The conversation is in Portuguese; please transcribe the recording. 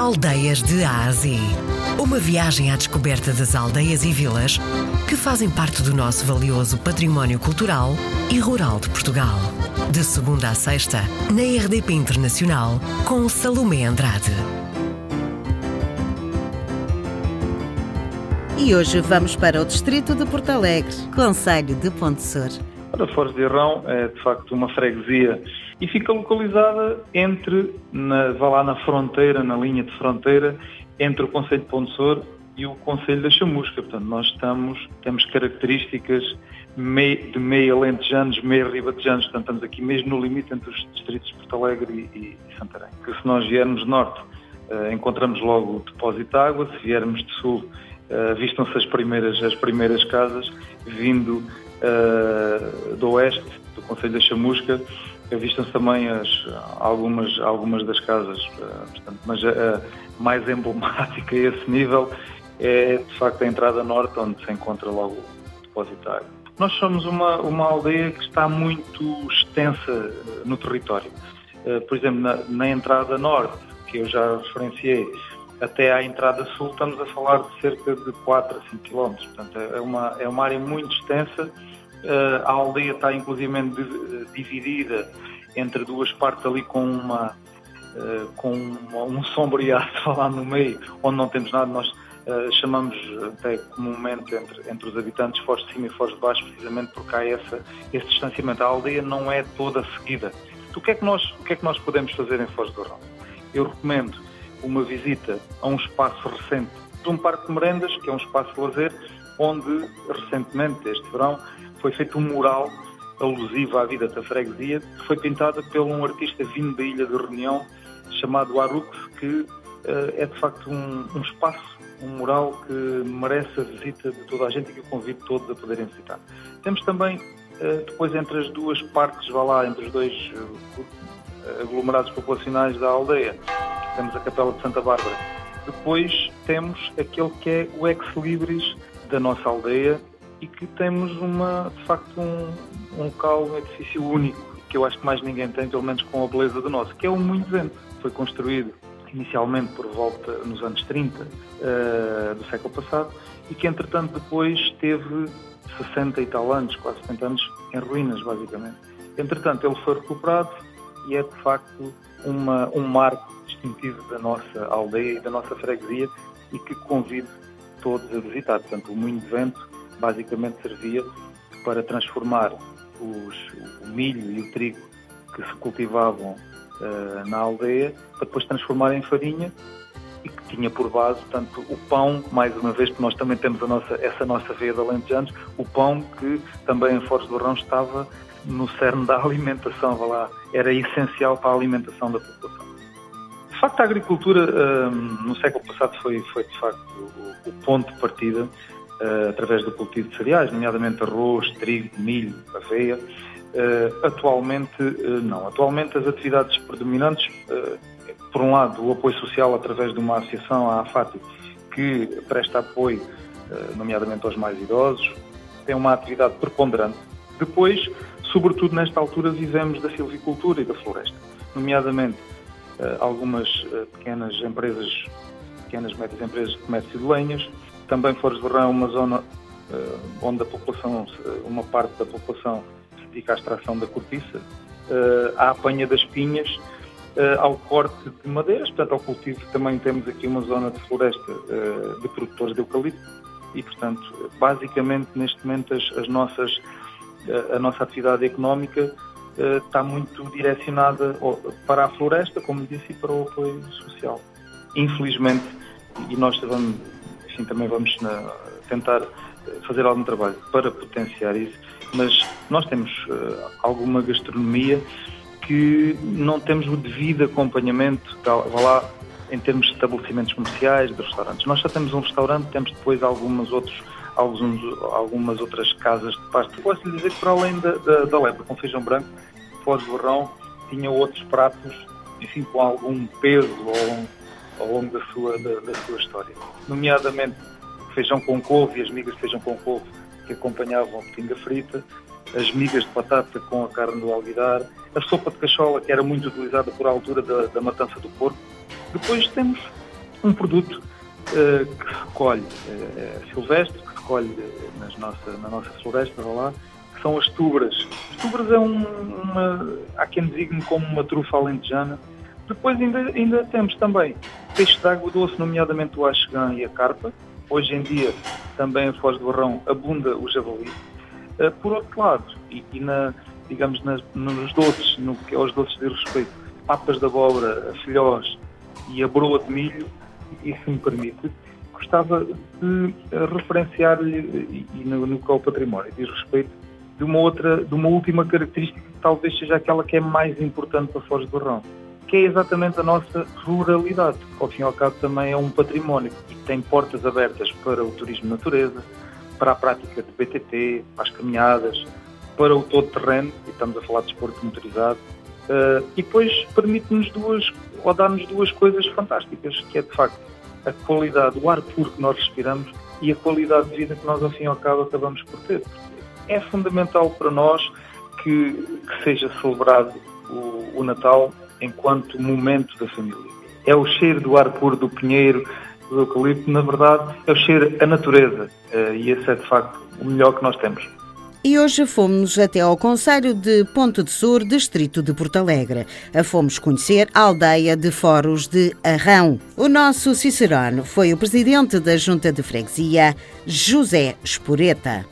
Aldeias de Ásia. Uma viagem à descoberta das aldeias e vilas que fazem parte do nosso valioso património cultural e rural de Portugal. De segunda a sexta, na RDP Internacional, com Salomé Andrade. E hoje vamos para o distrito de Porto Alegre, Conselho de Ponte Sur. Ora, Foz de Irrão é de facto uma freguesia e fica localizada entre, na, vá lá na fronteira, na linha de fronteira, entre o Conselho de Ponte Sur e o Conselho da Chamusca. Portanto, nós estamos, temos características meio, de meio alentejanos, meio ribatejanos, portanto estamos aqui mesmo no limite entre os distritos de Porto Alegre e, e, Santarém. Que se nós viermos norte, uh, encontramos logo o depósito de água, se viermos de sul, uh, vistam-se as primeiras, as primeiras casas, vindo uh, do oeste, do Conselho da Chamusca, vistam-se também as, algumas, algumas das casas, uh, portanto, mas a, a, mais emblemática a esse nível é de facto a entrada norte, onde se encontra logo o depositário. Nós somos uma, uma aldeia que está muito extensa no território. Uh, por exemplo, na, na entrada norte, que eu já referenciei, até à entrada sul estamos a falar de cerca de 4 a 5 km. Portanto, é uma, é uma área muito extensa Uh, a aldeia está inclusive dividida entre duas partes ali com uma uh, com um sombreado lá no meio, onde não temos nada, nós chamamos até comumente entre, entre os habitantes Foz de Cima e Foz de Baixo, precisamente porque há essa, esse distanciamento. A aldeia não é toda seguida. O que é que nós, o que é que nós podemos fazer em Foz do Rão? Eu recomendo uma visita a um espaço recente de um parque de merendas, que é um espaço de lazer, onde recentemente, este verão, foi feito um mural alusivo à vida da freguesia, que foi pintada por um artista vindo da Ilha de Reunião, chamado Arux, que uh, é de facto um, um, espaço, um mural que merece a visita de toda a gente e que eu convido todos a poderem visitar. Temos também, uh, depois entre as duas partes, vá lá, entre os dois uh, aglomerados populacionais da aldeia, temos a Capela de Santa Bárbara. Depois temos aquele que é o ex-libris da nossa aldeia, e que temos uma, de facto um, um local, um edifício único, que eu acho que mais ninguém tem, pelo menos com a beleza do nosso, que é o Moinho Vento. Foi construído inicialmente por volta nos anos 30 uh, eh, do século passado e que entretanto depois teve 60 e tal anos, quase 70 anos, em ruínas basicamente. Entretanto ele foi recuperado e é de facto uma, um marco distintivo da nossa aldeia e da nossa freguesia e que convido todos a visitar. Portanto, o Moinho de Vento basicamente servia para transformar os, o milho e o trigo que se cultivavam uh, na aldeia, para depois transformar em farinha e que tinha por base, tanto o pão, mais uma vez, porque nós também temos nossa, essa nossa veia de alentejanos, o pão que também em Foz do Rão estava no cerne da alimentação, lá, era essencial para a alimentação da população. De facto, a agricultura um, no século passado foi, foi de facto o, o ponto de partida uh, através do cultivo de cereais, nomeadamente arroz, trigo, milho, aveia. Uh, atualmente, uh, não. Atualmente, as atividades predominantes, por um lado, o apoio social através de uma associação, a AFATI, que presta apoio, nomeadamente aos mais idosos, tem uma atividade preponderante. Depois, sobretudo nesta altura, vivemos da silvicultura e da floresta, nomeadamente algumas pequenas empresas, pequenas médias empresas de comércio de lenhas, também Flores do Rão é uma zona uh, onde a população, uma parte da população se dedica à extração da cortiça, à apanha das pinhas, ao corte de madeiras, portanto ao cultivo. Também temos aqui uma zona de floresta de produtores de eucalipto. E, portanto, basicamente neste momento as, as nossas, a nossa atividade económica está muito direcionada para a floresta, como disse, e para o apoio social. Infelizmente, e nós vamos também vamos na, tentar fazer algum trabalho para potenciar isso, mas nós temos alguma gastronomia que não temos o devido acompanhamento, vá lá, em termos de estabelecimentos comerciais, de restaurantes. Nós só temos um restaurante, temos depois algumas, alguns, algumas outras casas de pasto. Posso lhe dizer que para além da, da, da lepra com feijão branco, Barrão tinha outros pratos, enfim, com algum peso ou ao longo da sua, da, da sua história. Nomeadamente feijão com couve e as migas de feijão com couve que acompanhavam a pinga frita, as migas de batata com a carne do alguidar, a sopa de cachola que era muito utilizada por altura da, da matança do porco. Depois temos um produto uh, que recolhe uh, silvestre, que recolhe nas nossa, na nossa floresta, lá, são as tubras. As tubras é um, uma, há quem designe como uma trufa alentejana. Depois ainda, ainda temos também peixe de água doce, nomeadamente o axegã e a carpa. Hoje em dia também a Foz do Barrão abunda o javali. Uh, por outro lado, e, e na, digamos nas, nos doces, no que é os doces de respeito, papas de abóbora, filhós e a broa de milho, e se me permite, gostava de referenciar-lhe, e no, no que é o património diz respeito, de uma outra, de uma última característica que talvez seja aquela que é mais importante para Foz do Barrão, que é exatamente a nossa ruralidade, que ao fim e ao cabo também é um património e tem portas abertas para o turismo de natureza, para a prática de BTT, para as caminhadas, para o todo terreno, e estamos a falar de desporto motorizado, uh, e depois permite-nos duas, ou dar-nos duas coisas fantásticas, que é de facto a qualidade, o ar puro que nós respiramos e a qualidade de vida que nós ao fim e ao cabo acabamos por ter. É fundamental para nós que, que seja celebrado o, o Natal enquanto momento da família. É o cheiro do ar puro do pinheiro, do eucalipto, na verdade, é o cheiro a natureza. Uh, e esse é, de facto, o melhor que nós temos. E hoje fomos até ao Conselho de Ponte de Sur, distrito de Porto Alegre. Fomos conhecer a aldeia de Foros de Arrão. O nosso Cicerone foi o presidente da Junta de Freguesia, José Esporeta.